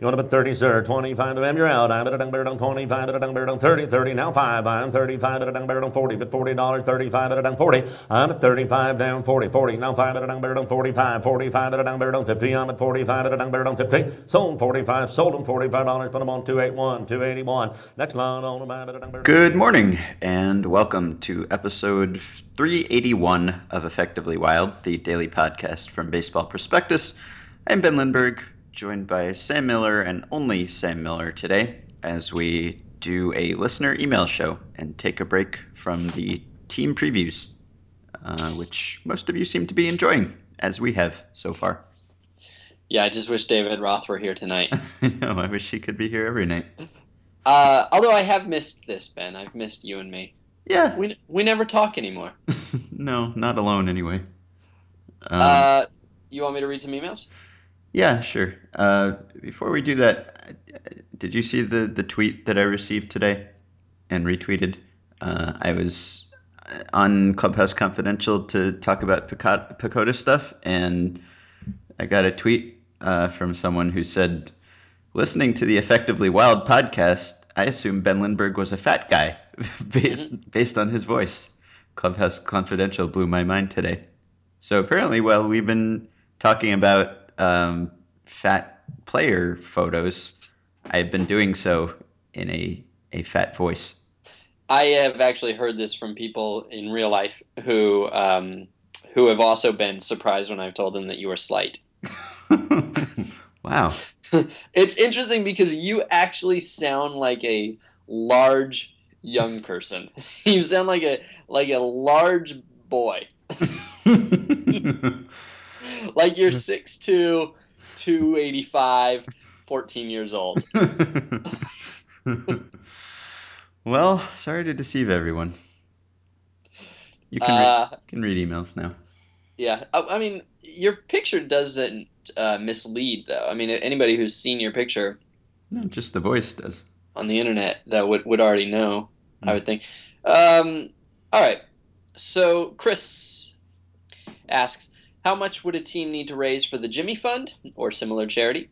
You want to put 30, sir. 25 of them, you're out. I'm at a dung bear dung 25 at a dung bear dung 30, 30, now 5. I'm 35 at a dung bear dung 40, but $40, 35 at a dung 40. I'm at 35 down 40, 40, now 5 at a dung bear dung 45, 45 at a dung bear dung 50. I'm at 45 at a dung bear dung 50. Sold 45, sold them $45, put them on 281, 281. Next line on them, I'm a dung bear Good morning and welcome to episode 381 of Effectively Wild, the daily podcast from Baseball Prospectus. I'm Ben Lindbergh, joined by Sam Miller and only Sam Miller today as we do a listener email show and take a break from the team previews, uh, which most of you seem to be enjoying, as we have so far. Yeah, I just wish David Roth were here tonight. I know, I wish he could be here every night. Uh, although I have missed this, Ben. I've missed you and me. Yeah. We we never talk anymore. no, not alone anyway. Um, uh, you want me to read some emails? Yeah, sure. Uh, before we do that, did you see the, the tweet that I received today and retweeted? Uh, I was on Clubhouse Confidential to talk about PECOTA stuff, and I got a tweet uh, from someone who said, listening to the Effectively Wild podcast, I assume Ben Lindbergh was a fat guy based, mm-hmm. based on his voice. Clubhouse Confidential blew my mind today. So apparently, well, we've been talking about um, fat player photos, I've been doing so in a, a fat voice. I have actually heard this from people in real life who um, who have also been surprised when I've told them that you are slight. wow. it's interesting because you actually sound like a large young person. you sound like a like a large boy. like you're 6'2", 285, 14 years old. well, sorry to deceive everyone. You can, uh, read, can read emails now. Yeah, I, I mean, your picture doesn't uh, mislead, though. I mean, anybody who's seen your picture, no, just the voice does on the internet that would would already know. Mm. I would think. Um, all right, so Chris asks, how much would a team need to raise for the Jimmy Fund or similar charity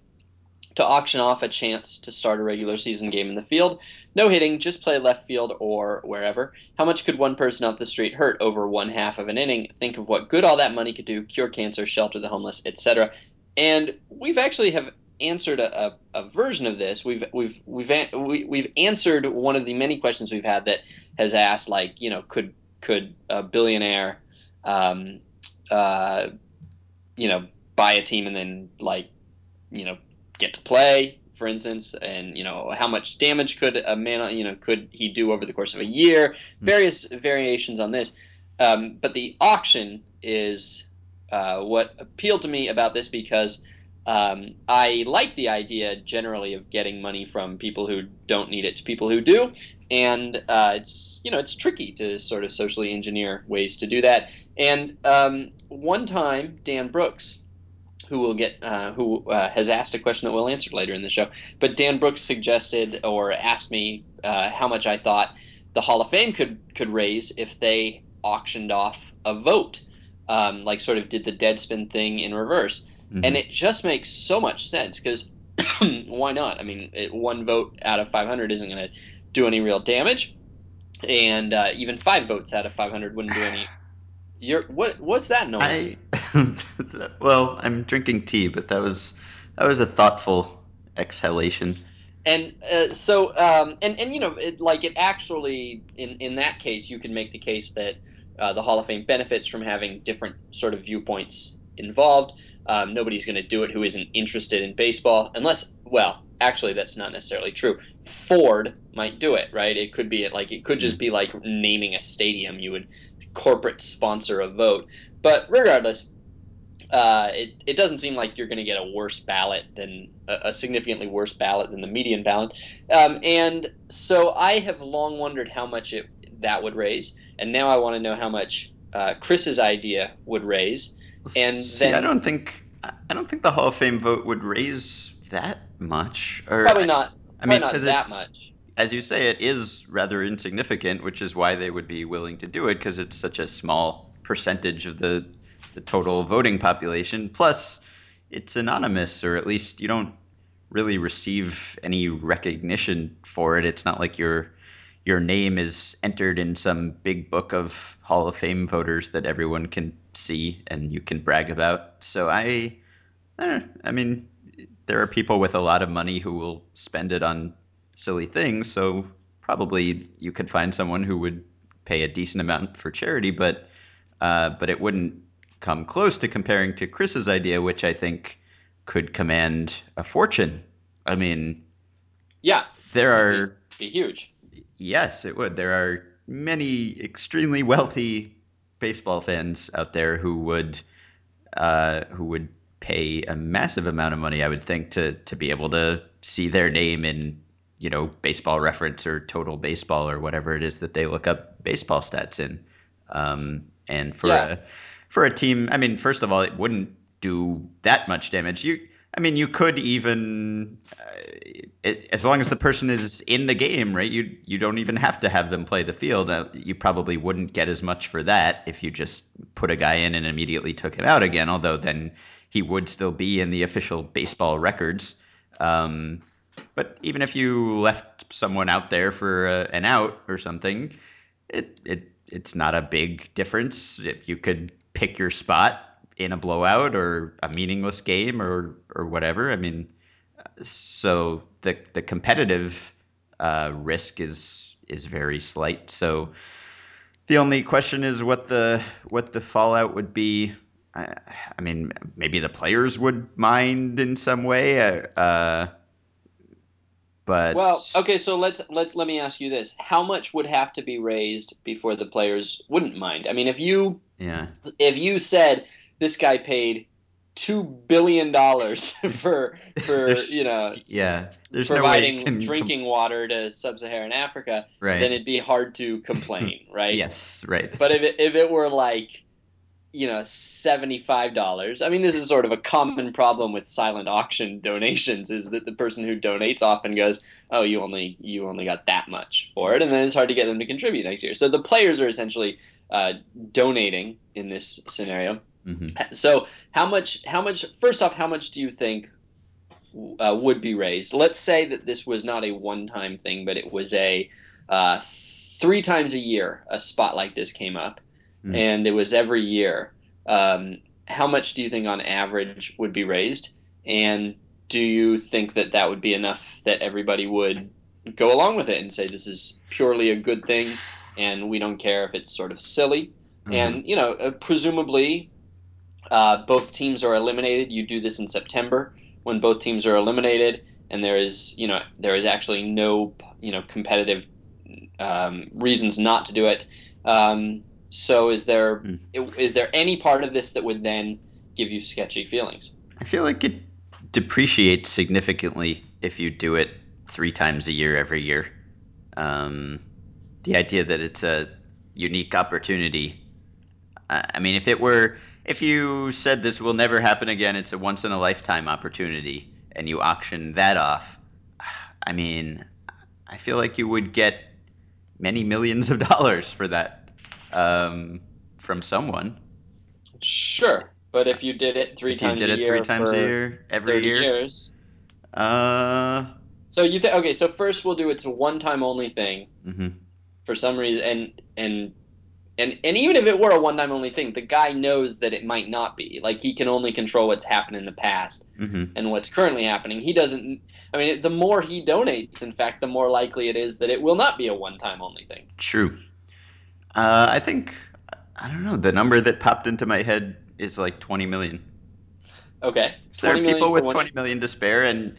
to auction off a chance to start a regular season game in the field? No hitting, just play left field or wherever. How much could one person off the street hurt over one half of an inning? Think of what good all that money could do: cure cancer, shelter the homeless, etc. And we've actually have answered a, a, a, version of this. We've we've we've we, we've answered one of the many questions we've had that has asked like you know could could a billionaire um, uh, you know, buy a team and then like, you know, get to play, for instance, and you know how much damage could a man, you know, could he do over the course of a year? Hmm. Various variations on this, um, but the auction is uh, what appealed to me about this because. Um, I like the idea generally of getting money from people who don't need it to people who do, and uh, it's you know it's tricky to sort of socially engineer ways to do that. And um, one time, Dan Brooks, who will get uh, who uh, has asked a question that we'll answer later in the show, but Dan Brooks suggested or asked me uh, how much I thought the Hall of Fame could could raise if they auctioned off a vote, um, like sort of did the Deadspin thing in reverse. Mm-hmm. And it just makes so much sense because why not? I mean, it, one vote out of 500 isn't going to do any real damage, and uh, even five votes out of 500 wouldn't do any. You're what? What's that noise? I, well, I'm drinking tea, but that was that was a thoughtful exhalation. And uh, so, um, and and you know, it, like it actually, in in that case, you can make the case that uh, the Hall of Fame benefits from having different sort of viewpoints involved. Um, nobody's going to do it who isn't interested in baseball, unless, well, actually, that's not necessarily true. Ford might do it, right? It could be it, like it could just be like naming a stadium. You would corporate sponsor a vote, but regardless, uh, it it doesn't seem like you're going to get a worse ballot than a, a, significantly worse ballot than the median ballot. Um, and so I have long wondered how much it that would raise, and now I want to know how much uh, Chris's idea would raise. And See, then I don't think I don't think the Hall of Fame vote would raise that much. Or probably not. I mean, because that much. As you say, it is rather insignificant, which is why they would be willing to do it because it's such a small percentage of the the total voting population. Plus, it's anonymous, or at least you don't really receive any recognition for it. It's not like your your name is entered in some big book of Hall of Fame voters that everyone can see and you can brag about. So I, I, I mean, there are people with a lot of money who will spend it on silly things. So probably you could find someone who would pay a decent amount for charity, but uh, but it wouldn't come close to comparing to Chris's idea, which I think could command a fortune. I mean, yeah, there are be huge. Yes, it would. There are many extremely wealthy baseball fans out there who would uh, who would pay a massive amount of money, I would think, to to be able to see their name in you know baseball reference or total baseball or whatever it is that they look up baseball stats in. Um, and for Yeah. a for a team, I mean, first of all, it wouldn't do that much damage. You, I mean, you could even, uh, it, as long as the person is in the game, right? You you don't even have to have them play the field. Uh, you probably wouldn't get as much for that if you just put a guy in and immediately took him out again. Although then he would still be in the official baseball records. Um, but even if you left someone out there for uh, an out or something, it it it's not a big difference. If you could pick your spot in a blowout or a meaningless game or or whatever. I mean, so the the competitive uh, risk is is very slight. So the only question is what the what the fallout would be. I, I mean, maybe the players would mind in some way. Uh, but Well, okay, so let's let's let me ask you this: How much would have to be raised before the players wouldn't mind? I mean, if you yeah, if you said this guy paid two billion dollars for for you know yeah. There's no way providing you can drinking water to sub-Saharan Africa, right. then it'd be hard to complain, right? Yes, right. But if it, if it were like, you know, seventy-five dollars, I mean, this is sort of a common problem with silent auction donations, is that the person who donates often goes, "Oh, you only you only got that much for it," and then it's hard to get them to contribute next year. So the players are essentially uh, donating in this scenario. hmm So how much? How much? First off, how much do you think uh, would be raised? Let's say that this was not a one-time thing, but it was a uh, three times a year a spot like this came up, Hmm. and it was every year. Um, how much do you think on average would be raised? And do you think that that would be enough that everybody would go along with it and say this is purely a good thing, and we don't care if it's sort of silly? Mhm. And you know, uh, presumably, uh, both teams are eliminated. You do this in September when both teams are eliminated, and there is you know there is actually no you know competitive um, reasons not to do it. Um, so is there Hmm. is there any part of this that would then give you sketchy feelings? I feel like it depreciates significantly if you do it three times a year every year. Um, the idea that it's a unique opportunity. I I mean, if it were, if you said this will never happen again, it's a once in a lifetime opportunity, and you auction that off, I mean, I feel like you would get many millions of dollars for that um, from someone. Sure, but if you did it three if you times did a it year three times a year, every year, years, uh, so you think okay? So first we'll do it's a one-time only thing hmm for some reason, and and and and even if it were a one-time only thing, the guy knows that it might not be. Like he can only control what's happened in the past hmm and what's currently happening. He doesn't. I mean, the more he donates, in fact, the more likely it is that it will not be a one-time only thing. True. Uh, I think I don't know. The number that popped into my head is like twenty million. Okay, So there are people with one. twenty million to spare, and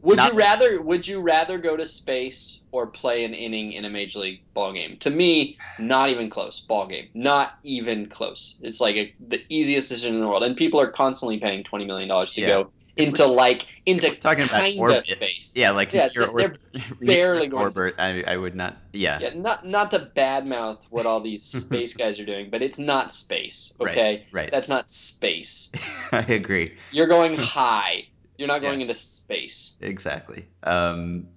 Would not- you rather? Would you rather go to space or play an inning in a major league ball game? To me, not even close. Ball game, not even close. It's like a, the easiest decision in the world, and people are constantly paying twenty million dollars to Yeah. go into like into talking about kind orbit. of space. yeah, like Yeah, they're barely going- orbit. I, I would not. Yeah, Yeah, not not to badmouth what all these space guys are doing, but it's not space. Right, Okay, right. that's not space. I agree. You're going high. You're not going Yes. into space. Exactly. Um,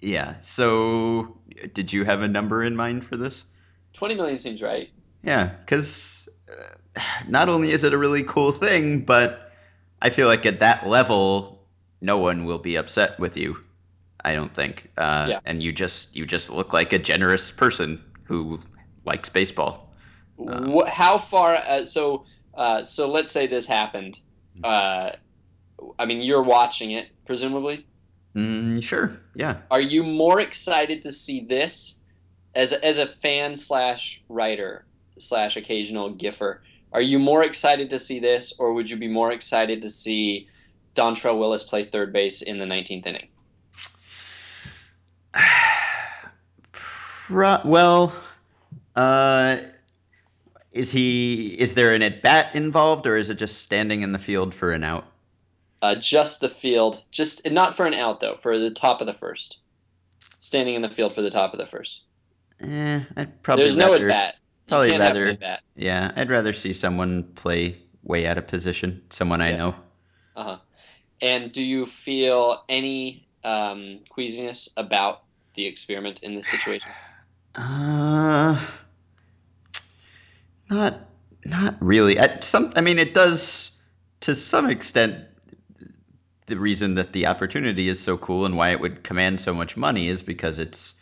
yeah. So, did you have a number in mind for this? Twenty million seems right. Yeah, because uh, not only is it a really cool thing, but I feel like at that level, no one will be upset with you. I don't think. Uh, Yeah. And you just you just look like a generous person who likes baseball. Wh- how far? Uh, so, uh, so let's say this happened. Uh, I mean, you're watching it, presumably. Mm, sure. Yeah. Are you more excited to see this as a, as a fan slash writer slash occasional giffer? Are you more excited to see this, or would you be more excited to see Dontrelle Willis play third base in the 19th inning? Well, uh, is he? Is there an at bat involved, or is it just standing in the field for an out? Uh, just the field, just not for an out though, for the top of the first, standing in the field for the top of the first. Eh, I'd probably There's no at bat. Probably you can't have rather-. Yeah, I'd rather see someone play way out of position. Someone I know. Uh huh. And do you feel any um, queasiness about the experiment in this situation? Uh, not not really. At some, I mean, it does to some extent. The reason that the opportunity is so cool and why it would command so much money is because it's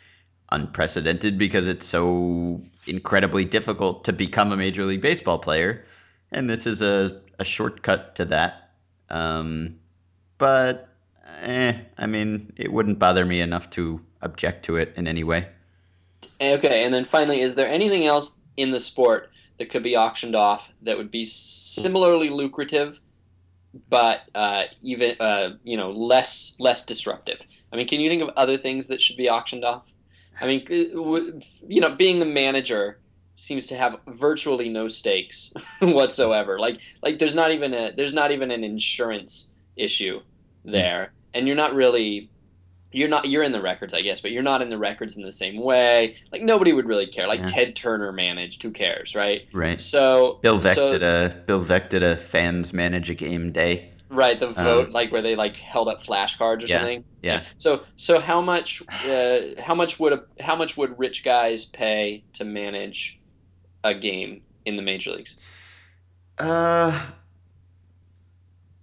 unprecedented, because it's so incredibly difficult to become a major league baseball player, and this is a, a shortcut to that. Um, but eh, I mean, it wouldn't bother me enough to object to it in any way. Okay, and then finally, is there anything else in the sport that could be auctioned off that would be similarly lucrative, but uh, even uh, you know less less disruptive? I mean, can you think of other things that should be auctioned off? I mean, uh, you know, being the manager seems to have virtually no stakes whatsoever. Like, like there's not even a there's not even an insurance issue there, and you're not really you're not you're in the records i guess but you're not in the records in the same way like nobody would really care like Yeah. ted turner managed who cares right Right. so Bill Veeck so, did a Bill Veeck did a fans manage a game day. Right the vote like where they like held up flashcards or Yeah, something yeah. so so how much uh, how much would a how much would rich guys pay to manage a game in the major leagues Uh,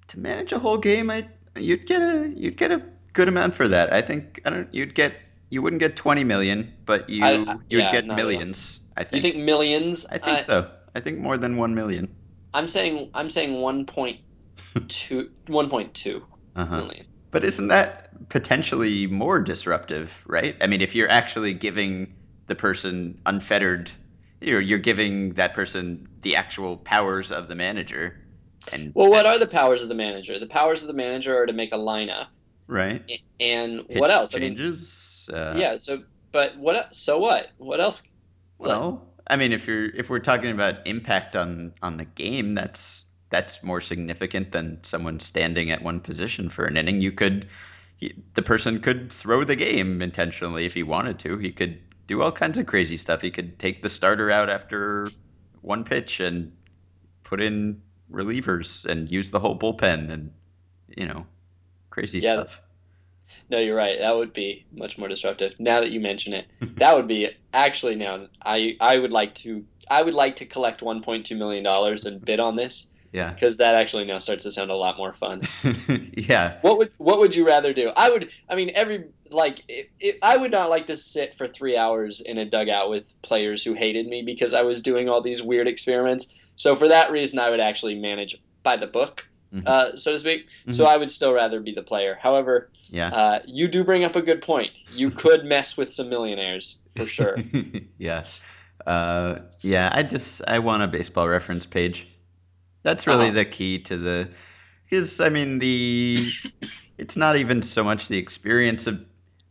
to manage a whole game, I you'd get a you'd get a good amount for that. I think I don't you'd get you wouldn't get twenty million, but you I- I- you'd yeah, get not at all. millions. I think you think. millions I think so. I think more than one million. i'm saying i'm saying 1.2 1.2 Uh huh. million But isn't that potentially more disruptive, right? I mean, if you're actually giving the person unfettered, you're you're giving that person the actual powers of the manager, and well what are the powers of the manager the powers of the manager are to make a lineup right? and Pitch what else? I mean, changes. uh, yeah. So, but what? So what? What else? Well, I mean, if you're if we're talking about impact on on the game, that's that's more significant than someone standing at one position for an inning. You could, he, the person could throw the game intentionally if he wanted to. He could do all kinds of crazy stuff. He could take the starter out after one pitch and put in relievers and use the whole bullpen and you know crazy Yeah. stuff. No, you're right. That would be much more disruptive. Now that you mention it, that would be actually now. I I would like to. I would like to collect 1.2 million dollars and bid on this Yeah. because that actually now starts to sound a lot more fun. yeah. What would What would you rather do? I would. I mean, every like, it, it, I would not like to sit for three hours in a dugout with players who hated me because I was doing all these weird experiments. So for that reason, I would actually manage by the book, Mhm. uh, so to speak. So Mhm. I would still rather be the player. However, Yeah. uh, you do bring up a good point. You could mess with some millionaires for sure. yeah. Uh, yeah, I just I want a baseball reference page. That's really Uh-huh. the key to the because I mean the it's not even so much the experience of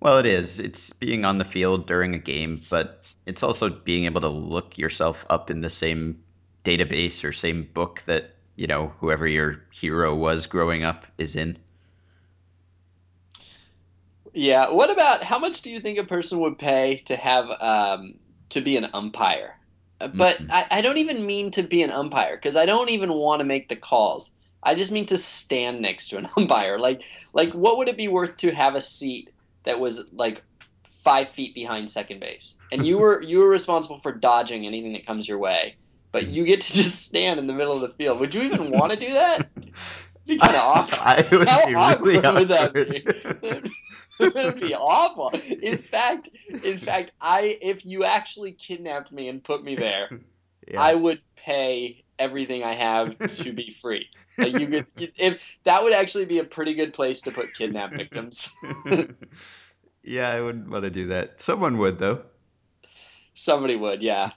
well it is it's being on the field during a game but it's also being able to look yourself up in the same database or same book that you know whoever your hero was growing up is in Yeah. What about how much do you think a person would pay to have um, to be an umpire? Uh, But Mhm. I, I don't even mean to be an umpire because I don't even want to make the calls. I just mean to stand next to an umpire. Like like what would it be worth to have a seat that was like five feet behind second base and you were you were responsible for dodging anything that comes your way, but you get to just stand in the middle of the field. Would you even want to do that? be kind of awkward. I would How be really awkward would that be? it would be awful. In fact, in fact, I if you actually kidnapped me and put me there, yeah. I would pay everything I have to be free. Like you could, if that would actually be a pretty good place to put kidnap victims. yeah, I wouldn't want to do that. Someone would though. Somebody would, yeah.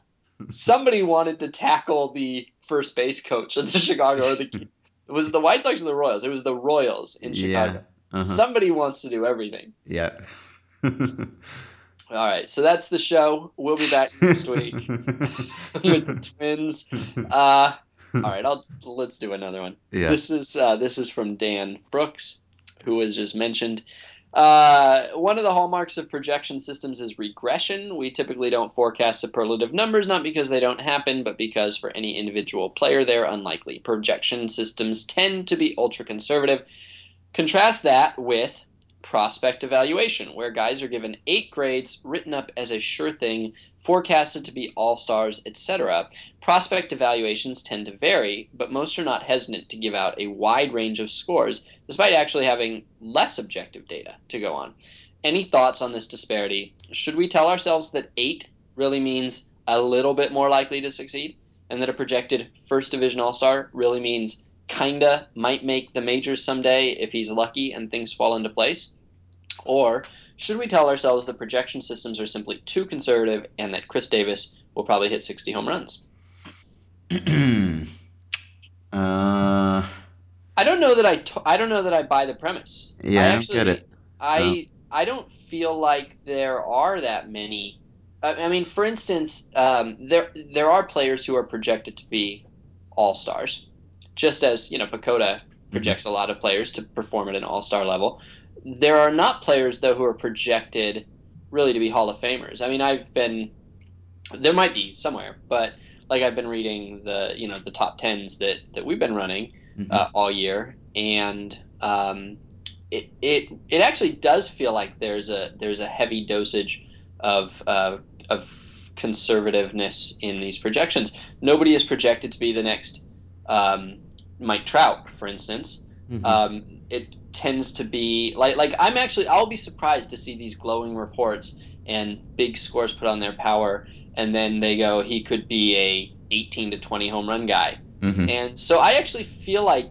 Somebody wanted to tackle the first base coach of the Chicago or the it was the White Sox or the Royals. It was the Royals in Chicago. Uh-huh. Somebody wants to do everything. Yeah. All right, so that's the show. We'll be back next week with the Twins. Uh, all right, I'll let's do another one. yeah. This is uh, this is from Dan Brooks, who was just mentioned. Uh, one of the hallmarks of projection systems is regression. We typically don't forecast superlative numbers, not because they don't happen, but because for any individual player they're unlikely. Projection systems tend to be ultra conservative. Contrast that with prospect evaluation, where guys are given eight grades written up as a sure thing, forecasted to be all stars, etc. Prospect evaluations tend to vary, but most are not hesitant to give out a wide range of scores, despite actually having less objective data to go on. Any thoughts on this disparity? Should we tell ourselves that eight really means a little bit more likely to succeed, and that a projected first division all star really means kinda might make the majors someday if he's lucky and things fall into place? Or should we tell ourselves that projection systems are simply too conservative and that Chris Davis will probably hit 60 home runs? uh, I don't know that I t- I don't know that I buy the premise. yeah, I actually get it. I I don't feel like there are that many. I, I mean, for instance, um, there there are players who are projected to be all stars, just as you know, PECOTA projects a lot of players to perform at an all star level. There are not players though who are projected really to be Hall of Famers. I mean, I've been there might be somewhere, but like I've been reading the you know the top tens that that we've been running Mhm. uh, all year, and um, it it it actually does feel like there's a there's a heavy dosage of uh, of conservativeness in these projections. Nobody is projected to be the next um, Mike Trout, for instance. Mhm. Um, it tends to be like like I'm actually I'll be surprised to see these glowing reports and big scores put on their power, and then they go he could be a 18 to 20 home run guy. Mhm. And so I actually feel like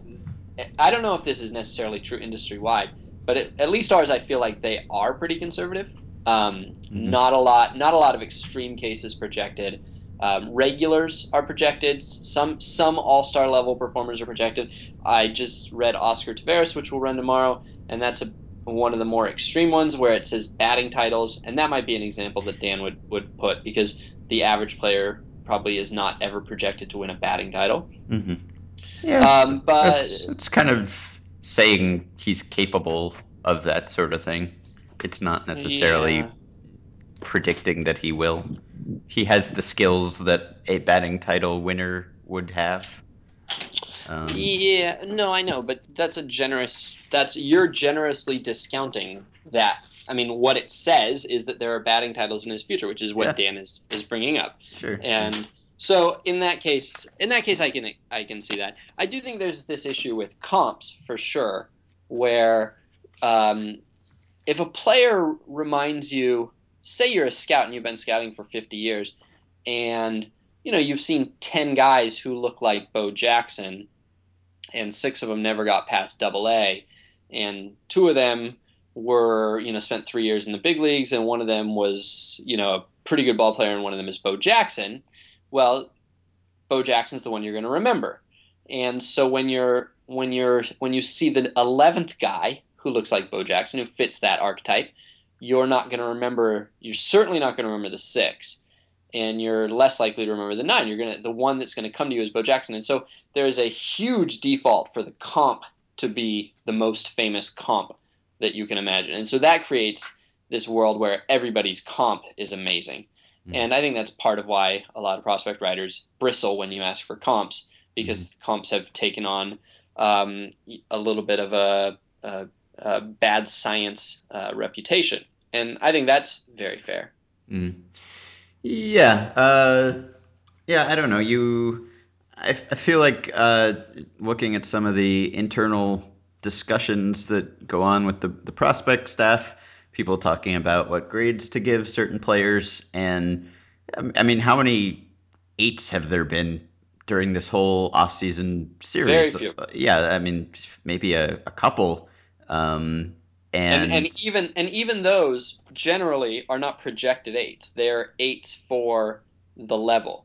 I don't know if this is necessarily true industry wide, but at, at least ours, I feel like they are pretty conservative. Um, Mhm. Not a lot, not a lot of extreme cases projected. Um, regulars are projected. Some some all star level performers are projected. I just read Oscar Taveras, which will run tomorrow, and that's a one of the more extreme ones where it says batting titles, and that might be an example that Dan would would put because the average player probably is not ever projected to win a batting title. Mhm. Yeah, Um, but that's it's kind of saying he's capable of that sort of thing. It's not necessarily Yeah. predicting that he will. He has the skills that a batting title winner would have. Um, Yeah, no, I know, but that's a generous. That's you're generously discounting that. I mean, what it says is that there are batting titles in his future, which is what Yeah. Dan is is bringing up. Sure. And so, in that case, in that case, I can I can see that. I do think there's this issue with comps for sure, where um, if a player reminds you, say you're a scout and you've been scouting for 50 years, and you know you've seen 10 guys who look like Bo Jackson and six of them never got past double A, and two of them were you know spent three years in the big leagues, and one of them was you know a pretty good ball player, and one of them is Bo Jackson. Well, Bo Jackson's the one you're going to remember, and so when you're when you're when you see the eleventh guy who looks like Bo Jackson who fits that archetype, you're not going to remember. You're certainly not going to remember the six. And you're less likely to remember the nine. You're gonna the one that's going to come to you is Bo Jackson, and so there is a huge default for the comp to be the most famous comp that you can imagine. And so that creates this world where everybody's comp is amazing. Mhm. And I think that's part of why a lot of prospect writers bristle when you ask for comps because comps have taken on um, a little bit of a, a, a bad science uh, reputation. And I think that's very fair. Mm. Yeah. Uh, yeah. I don't know. You. I, I feel like uh, looking at some of the internal discussions that go on with the, the prospect staff, people talking about what grades to give certain players, and um, I mean, how many eights have there been during this whole offseason series? Few. Yeah, I mean, maybe a, a couple. Um, and, and and even and even those generally are not projected eights. They're eights for the level.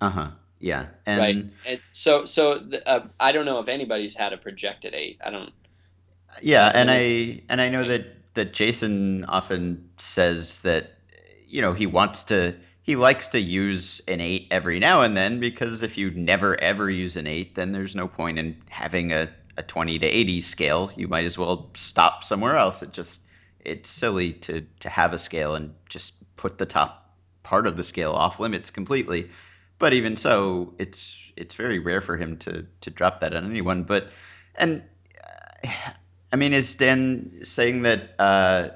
uh huh, yeah, and right. And so so uh, I don't know if anybody's had a projected eight. I don't. Yeah, and I and I know that that Jason often says that you know he wants to he likes to use an eight every now and then because if you never ever use an eight, then there's no point in having a, a twenty to eighty scale. You might as well stop somewhere else. It just it's silly to to have a scale and just put the top part of the scale off limits completely. But even so, it's it's very rare for him to to drop that on anyone. But and uh, I mean, is Dan saying that uh,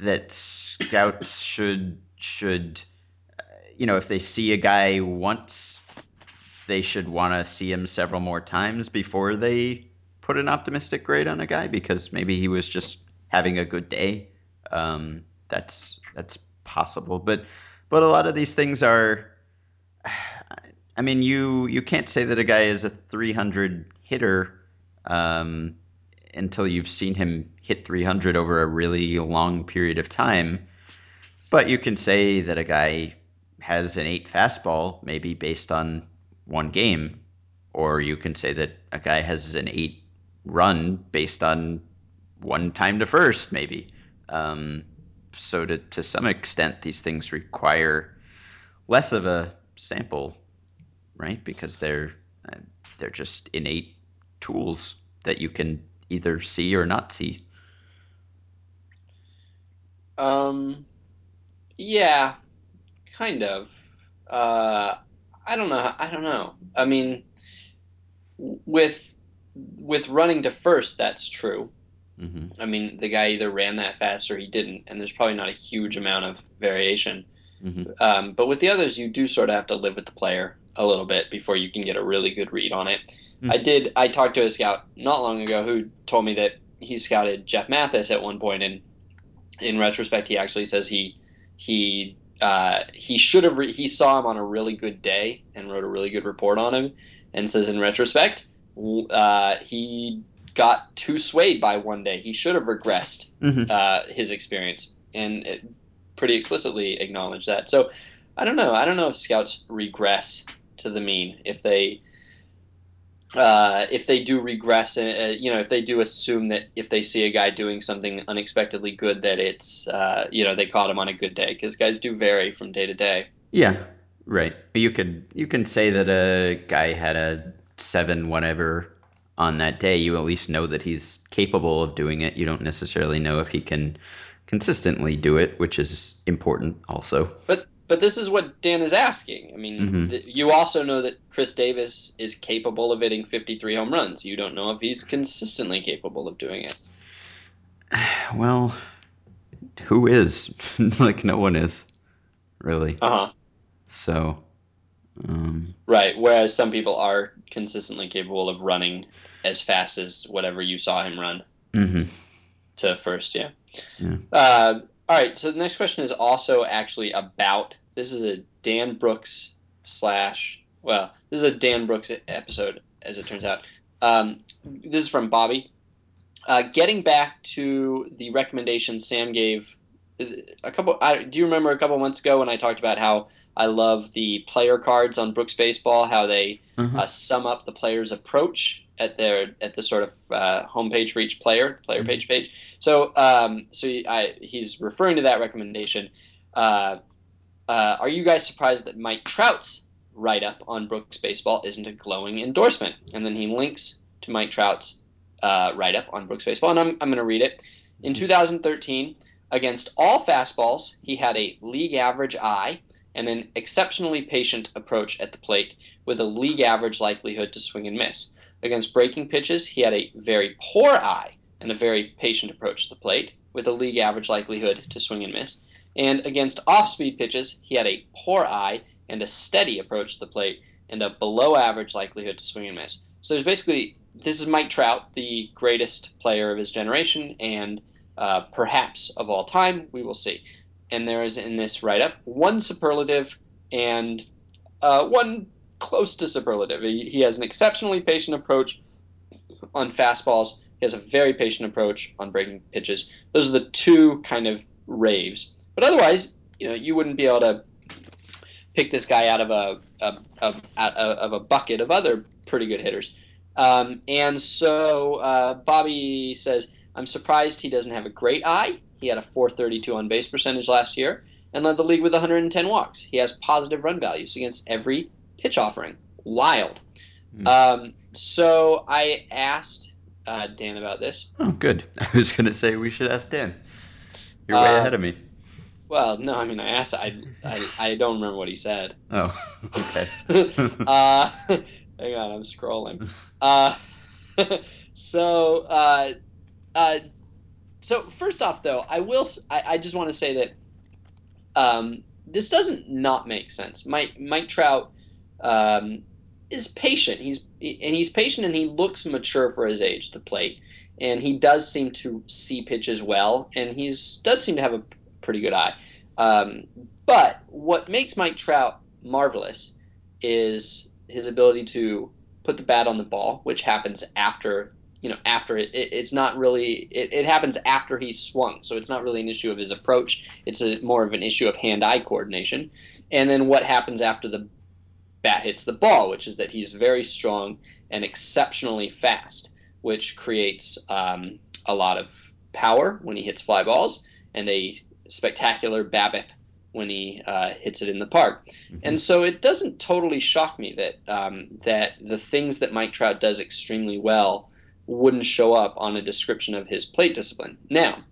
that scouts should should uh, you know if they see a guy once, they should want to see him several more times before they put an optimistic grade on a guy because maybe he was just having a good day. Um, that's that's possible, but but a lot of these things are. I mean, you you can't say that a guy is a 300 hitter. Um, until you've seen him hit 300 over a really long period of time. But you can say that a guy has an eight fastball, maybe based on one game, or you can say that a guy has an eight run based on one time to first, maybe. Um, so to to some extent, these things require less of a sample, right? Because they're they're just innate tools that you can either see or not see. Um, yeah, kind of. Uh, I don't know. I don't know. I mean, with with running to first, that's true. Mm-hmm. I mean, the guy either ran that fast or he didn't, and there's probably not a huge amount of variation. Mm-hmm. Um, but with the others, you do sort of have to live with the player a little bit before you can get a really good read on it. Mm. I did. I talked to a scout not long ago who told me that he scouted Jeff Mathis at one point, and in retrospect, he actually says he he uh, he should have re- he saw him on a really good day and wrote a really good report on him, and says in retrospect, uh, he got too swayed by one day. He should have regressed Mm-hmm. uh, his experience, and it pretty explicitly acknowledged that. So I don't know. I don't know if scouts regress to the mean if they uh, if they do regress, uh, you know, if they do assume that if they see a guy doing something unexpectedly good, that it's, uh, you know, they caught him on a good day because guys do vary from day to day. Yeah, right. You could you can say that a guy had a seven whatever on that day. You at least know that he's capable of doing it. You don't necessarily know if he can consistently do it, which is important also. But but this is what Dan is asking. I mean, Mhm. th- you also know that Chris Davis is capable of hitting 53 home runs. You don't know if he's consistently capable of doing it. Well, who is? like no one is, really. Uh huh. So, um, Right. Whereas some people are consistently capable of running as fast as whatever you saw him run. mhm. to first, yeah. Yeah. Uh, all right, so the next question is also actually about this is a Dan Brooks slash well, this is a Dan Brooks episode as it turns out. Um, this is from Bobby. Uh, getting back to the recommendation Sam gave a couple. I, do you remember a couple months ago when I talked about how I love the player cards on Brooks Baseball? How they Mhm. uh, sum up the player's approach at their at the sort of uh, homepage for each player, player Mhm. page page. So, um, so I, he's referring to that recommendation. Uh, uh, are you guys surprised that Mike Trout's write up on Brooks Baseball isn't a glowing endorsement? And then he links to Mike Trout's uh, write up on Brooks Baseball, and I'm, I'm going to read it. In 2013, against all fastballs, he had a league average eye and an exceptionally patient approach at the plate with a league average likelihood to swing and miss. Against breaking pitches, he had a very poor eye and a very patient approach to the plate with a league average likelihood to swing and miss. And against off speed pitches, he had a poor eye and a steady approach to the plate and a below average likelihood to swing and miss. So there's basically this is Mike Trout, the greatest player of his generation and uh, perhaps of all time. We will see. And there is in this write up one superlative and uh, one close to superlative. He, he has an exceptionally patient approach on fastballs. He has a very patient approach on breaking pitches. Those are the two kind of raves. But otherwise, you know, you wouldn't be able to pick this guy out of a, a, a, a of a bucket of other pretty good hitters. Um, and so uh, Bobby says, I'm surprised he doesn't have a great eye. He had a 432 on base percentage last year and led the league with 110 walks. He has positive run values against every pitch offering. Wild. Mm. Um, so I asked uh, Dan about this. Oh, good. I was going to say we should ask Dan. You're way uh, ahead of me. Well, no, I mean, I asked. I, I, I don't remember what he said. Oh, okay. uh, hang on, I'm scrolling. Uh, so, uh, so first off, though, I will. I, I just want to say that um, this doesn't not make sense. Mike Mike Trout um, is patient. He's and he's patient and he looks mature for his age to plate. And he does seem to see pitches well, and he's does seem to have a pretty good eye. Um, but what makes Mike Trout marvelous is his ability to put the bat on the ball, which happens after you know after it, it it's not really it, it, happens after he's swung so it's not really an issue of his approach it's a, more of an issue of hand-eye coordination and then what happens after the bat hits the ball which is that he's very strong and exceptionally fast which creates um, a lot of power when he hits fly balls and a spectacular BABIP when he uh, hits it in the park. Mm-hmm. And so it doesn't totally shock me that um, that the things that Mike Trout does extremely well wouldn't show up on a description of his plate discipline. Now,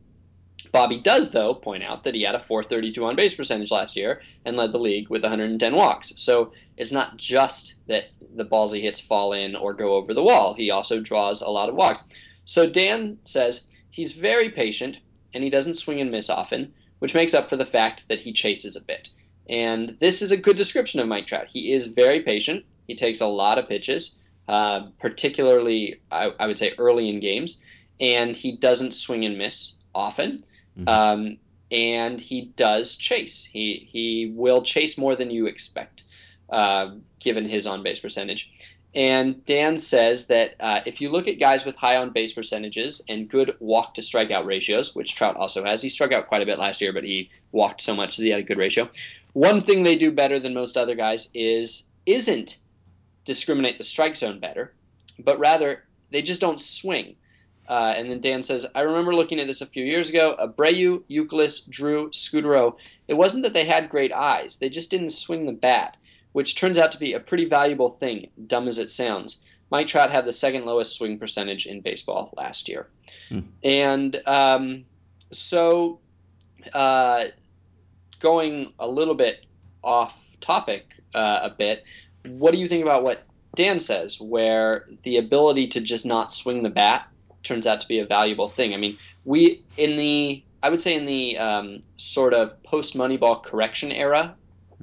Bobby does, though, point out that he had a 432 on base percentage last year and led the league with 110 walks. So it's not just that the balls he hits fall in or go over the wall, he also draws a lot of walks. So Dan says he's very patient and he doesn't swing and miss often, which makes up for the fact that he chases a bit. And this is a good description of Mike Trout. He is very patient, he takes a lot of pitches. Uh, particularly I, I, would say early in games, and he doesn't swing and miss often. Mm-hmm. Um, and he does chase. He he will chase more than you expect, uh, given his on base percentage. And Dan says that uh, if you look at guys with high on base percentages and good walk to strikeout ratios, which Trout also has, he struck out quite a bit last year, but he walked so much that he had a good ratio. One thing they do better than most other guys is isn't discriminate the strike zone better, but rather they just don't swing. Uh, and then Dan says, I remember looking at this a few years ago. Abreu, Youkilis, Drew, Scutaro. It wasn't that they had great eyes; they just didn't swing the bat, which turns out to be a pretty valuable thing. Dumb as it sounds. Mike Trout had the second lowest swing percentage in baseball last year, hmm. and um, so uh, going a little bit off topic uh, a bit what do you think about what Dan says, where the ability to just not swing the bat turns out to be a valuable thing? I mean, we in the I would say in the um, sort of post Moneyball correction era,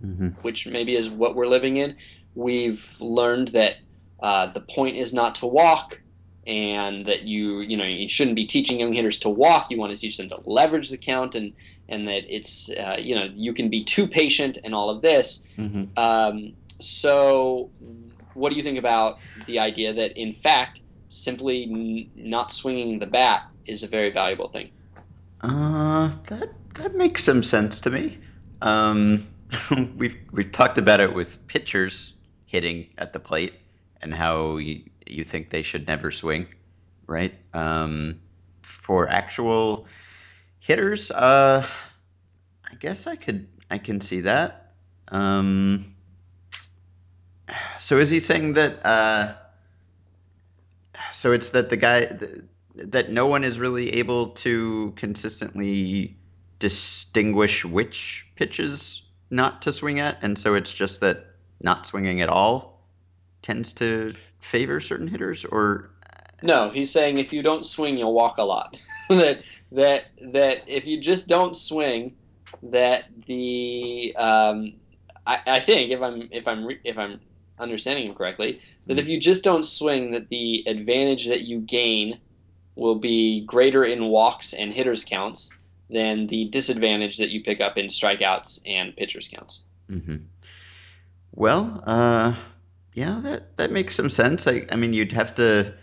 mm-hmm. which maybe is what we're living in, we've learned that uh, the point is not to walk, and that you you know you shouldn't be teaching young hitters to walk. You want to teach them to leverage the count, and and that it's uh, you know you can be too patient and all of this. Mm-hmm. Um, so, what do you think about the idea that, in fact, simply n- not swinging the bat is a very valuable thing? Uh, that that makes some sense to me. Um, we've we've talked about it with pitchers hitting at the plate and how you, you think they should never swing, right? Um, for actual hitters, uh, I guess I could I can see that. Um, so is he saying that? Uh, so it's that the guy that no one is really able to consistently distinguish which pitches not to swing at, and so it's just that not swinging at all tends to favor certain hitters, or no, he's saying if you don't swing, you'll walk a lot. that that that if you just don't swing, that the um, I, I think if I'm if I'm if I'm understanding him correctly, that if you just don't swing, that the advantage that you gain will be greater in walks and hitters counts than the disadvantage that you pick up in strikeouts and pitchers counts. hmm Well, uh, yeah, that that makes some sense. I, I mean, you'd have to.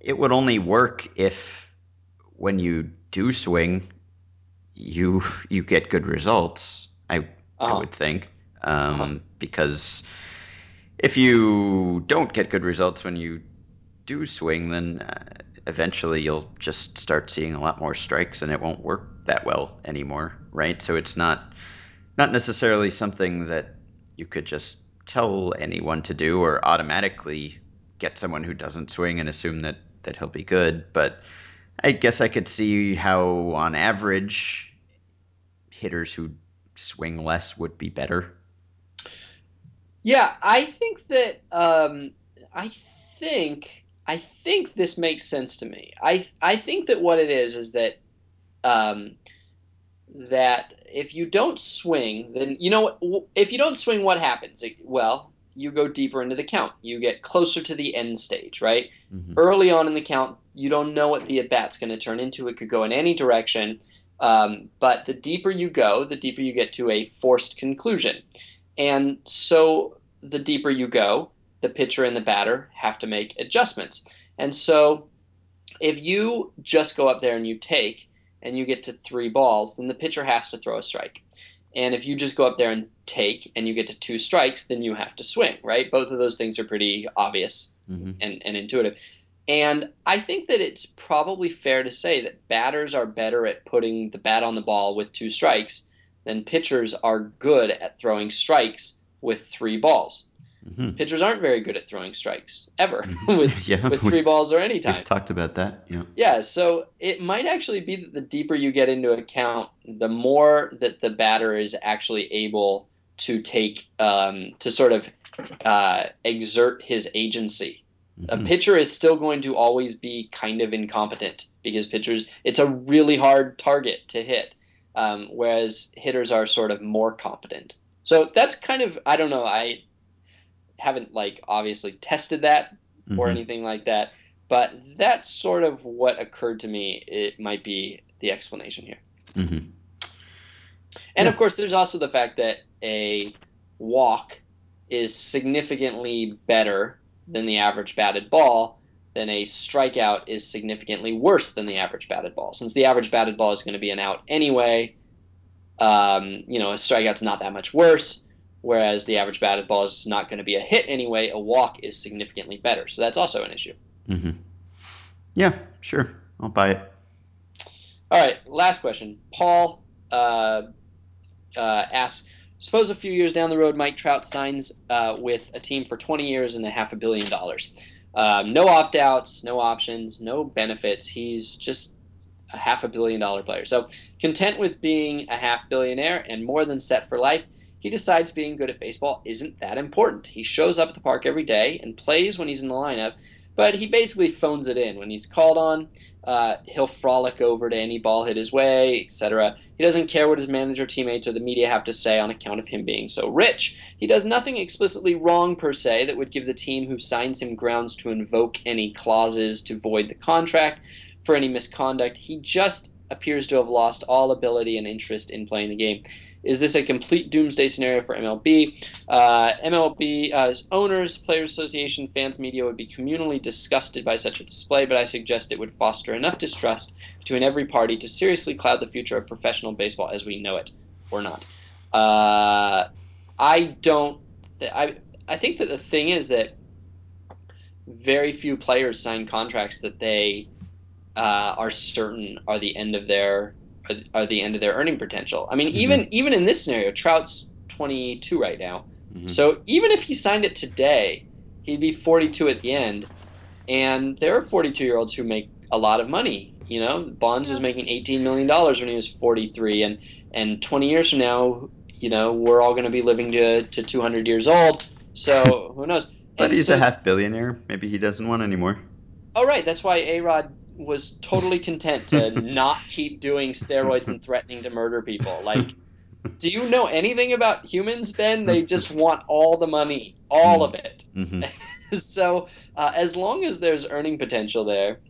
It would only work if, when you do swing, you you get good results. I I Uh-huh. would think, um, Uh-huh. because if you don't get good results when you do swing, then uh, eventually you'll just start seeing a lot more strikes, and it won't work that well anymore, right? So it's not not necessarily something that you could just tell anyone to do or automatically get someone who doesn't swing and assume that that he'll be good. But I guess I could see how, on average, hitters who swing less would be better. Yeah, I think that um, I think I think this makes sense to me. I I think that what it is is that um, that if you don't swing, then you know if you don't swing, what happens? Well, you go deeper into the count. You get closer to the end stage, right? Mhm. Early on in the count, you don't know what the at bat's going to turn into. It could go in any direction. Um, but the deeper you go, the deeper you get to a forced conclusion. And so the deeper you go, the pitcher and the batter have to make adjustments. And so if you just go up there and you take and you get to three balls, then the pitcher has to throw a strike. And if you just go up there and take and you get to two strikes, then you have to swing, right? Both of those things are pretty obvious Mhm. and, and intuitive. And I think that it's probably fair to say that batters are better at putting the bat on the ball with two strikes than pitchers are good at throwing strikes with three balls. Mhm. Pitchers aren't very good at throwing strikes ever Mhm. with, yeah, with we- three balls or any time. We've talked about that. Yeah. Yeah, so it might actually be that the deeper you get into a count, the more that the batter is actually able to take um, to sort of uh, exert his agency. A Mhm. pitcher is still going to always be kind of incompetent because pitchers it's a really hard target to hit, um, whereas hitters are sort of more competent. So that's kind of I don't know I haven't like obviously tested that or Mhm. anything like that. But that's sort of what occurred to me. It might be the explanation here. Mhm. And Yeah. of course, there's also the fact that a walk is significantly better than the average batted ball, then a strikeout is significantly worse than the average batted ball. Since the average batted ball is going to be an out anyway, um, you know, a strikeout's not that much worse. Whereas the average batted ball is not going to be a hit anyway, a walk is significantly better. So that's also an issue. Mhm. Yeah, sure. I'll buy it. All right, last question. Paul uh, uh, asks Suppose a few years down the road, Mike Trout signs uh, with a team for 20 years and a half a billion dollars. Um, no opt outs, no options, no benefits. He's just a half a billion dollar player. So, content with being a half billionaire and more than set for life, he decides being good at baseball isn't that important. He shows up at the park every day and plays when he's in the lineup, but he basically phones it in. When he's called on, uh, he'll frolic over to any ball hit his way, etc. He doesn't care what his manager, teammates, or the media have to say on account of him being so rich. He does nothing explicitly wrong per se that would give the team who signs him grounds to invoke any clauses to void the contract for any misconduct. He just appears to have lost all ability and interest in playing the game. Is this a complete doomsday scenario for MLB? Uh, MLB uh, owners, players association, fans, media would be communally disgusted by such a display, but I suggest it would foster enough distrust between every party to seriously cloud the future of professional baseball as we know it, or not. Uh, I don't. Th- I I think that the thing is that very few players sign contracts that they uh, are certain are the end of their are, are the end of their earning potential. I mean, even even in this scenario, Trout's 22 right now. Mhm. So even if he signed it today, he'd be 42 at the end. And there are 42 year olds who make a lot of money. You know, Bonds was making 18 million dollars when he was 43, and and 20 years from now, you know, we're all going to be living to to 200 years old. So who knows? But And he's so- a half billionaire. Maybe he doesn't want anymore. Oh, right. That's why A Rod was totally content to not keep doing steroids and threatening to murder people. Like, Do you know anything about humans, Ben? They just want all the money, all of it. hmm so uh, as long as there's earning potential there,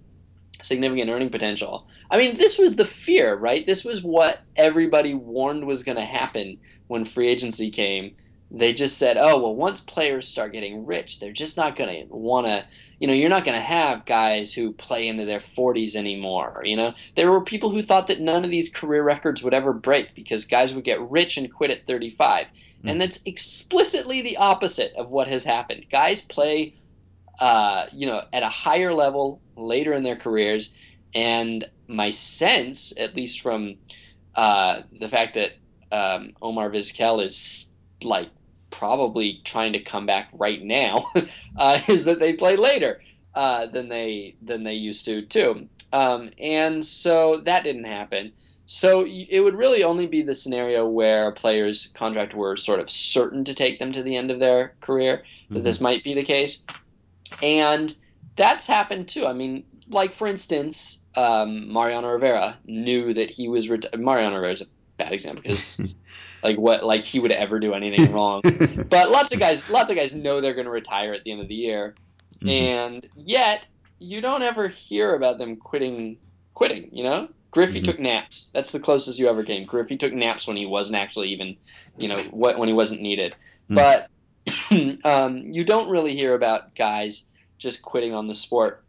significant earning potential. I mean, this was the fear, right? This was what everybody warned was going to happen when free agency came. They just said, "Oh, well, once players start getting rich, they're just not going to want to, you know, you're not going to have guys who play into their 40s anymore, you know? There were people who thought that none of these career records would ever break because guys would get rich and quit at 35. And that's explicitly the opposite of what has happened. Guys play uh, you know, at a higher level later in their careers. And my sense, at least from uh, the fact that um, Omar Vizquel is like probably trying to come back right now, uh, is that they play later uh, than they than they used to too. Um, and so that didn't happen. So it would really only be the scenario where a player's contract were sort of certain to take them to the end of their career that Mhm. this might be the case and that's happened too. I mean, like for instance, um, Mariano Rivera knew that he was reti- Mariano Rivera is a bad example because like what like he would ever do anything wrong. But lots of guys, lots of guys know they're going to retire at the end of the year, Mhm. and yet you don't ever hear about them quitting. Quitting, you know. Griffey Mhm. took naps. That's the closest you ever came. Griffey took naps when he wasn't actually even, you know, what when he wasn't needed. Mm. But um, you don't really hear about guys just quitting on the sport.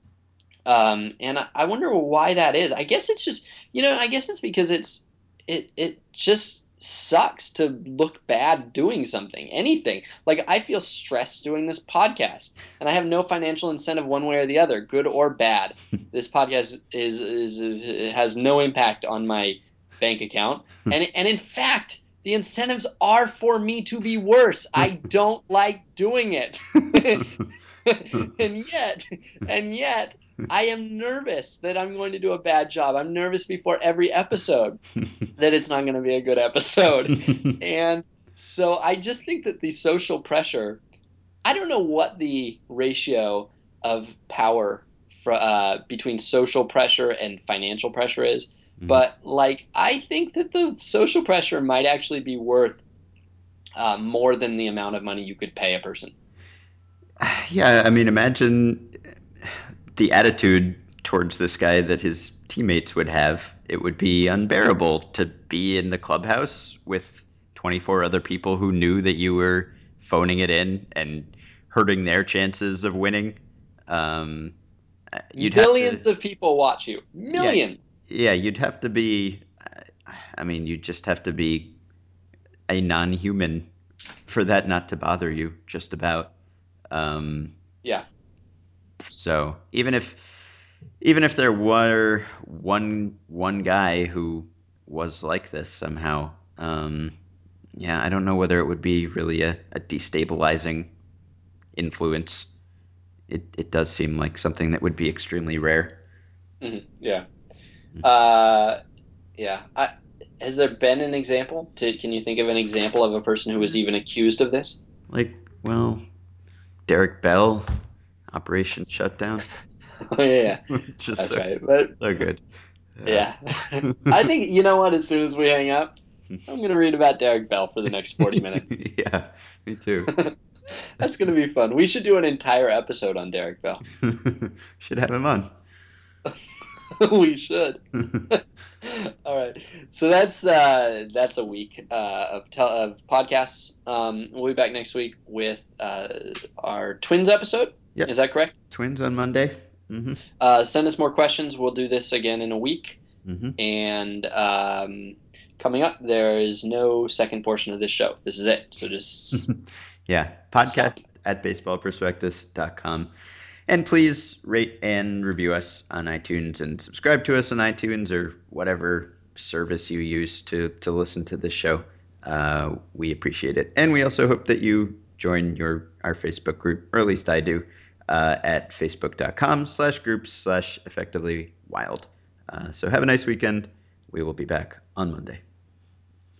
Um, and I, I wonder why that is. I guess it's just, you know, I guess it's because it's it it just sucks to look bad doing something, anything. Like I feel stressed doing this podcast, and I have no financial incentive one way or the other, good or bad. This podcast is is has no impact on my bank account, and and in fact, the incentives are for me to be worse. I don't like doing it. and yet, and yet, I am nervous that I'm going to do a bad job. I'm nervous before every episode that it's not going to be a good episode. and so I just think that the social pressure, I don't know what the ratio of power fr- uh, between social pressure and financial pressure is, Mhm. but like I think that the social pressure might actually be worth uh, more than the amount of money you could pay a person. yeah, I mean, imagine the attitude towards this guy that his teammates would have. It would be unbearable to be in the clubhouse with 24 other people who knew that you were phoning it in and hurting their chances of winning. Um, you'd have to- Millions of people watch you. Millions. yeah, you'd have to be. I mean, you just have to be a non-human for that not to bother you. Just about. Um, Yeah. So even if even if there were one one guy who was like this somehow, um, yeah, I don't know whether it would be really a, a destabilizing influence. It it does seem like something that would be extremely rare. Mhm. Yeah. Uh, yeah. I, has there been an example? To, can you think of an example of a person who was even accused of this? Like, well, Derek Bell, Operation Shutdown. oh yeah, Just that's so, right. But so good. yeah, I think you know what. As soon as we hang up, I'm gonna read about Derek Bell for the next 40 minutes. yeah, me too. That's gonna be fun. We should do an entire episode on Derek Bell. Should have him on. we should. All right. So that's uh, that's a week uh, of tel- of podcasts. Um, we'll be back next week with uh, our twins episode. Yep. Is that correct? Twins on Monday. hmm Uh, send us more questions. We'll do this again in a week. hmm And um, coming up, there is no second portion of this show. This is it. So just yeah, podcast at baseballprospectus.com. And please rate and review us on iTunes and subscribe to us on iTunes or whatever service you use to, to listen to this show. Uh, we appreciate it. And we also hope that you join your our Facebook group, or at least I do, uh, at facebook.com slash groups slash effectively wild. Uh, so have a nice weekend. We will be back on Monday.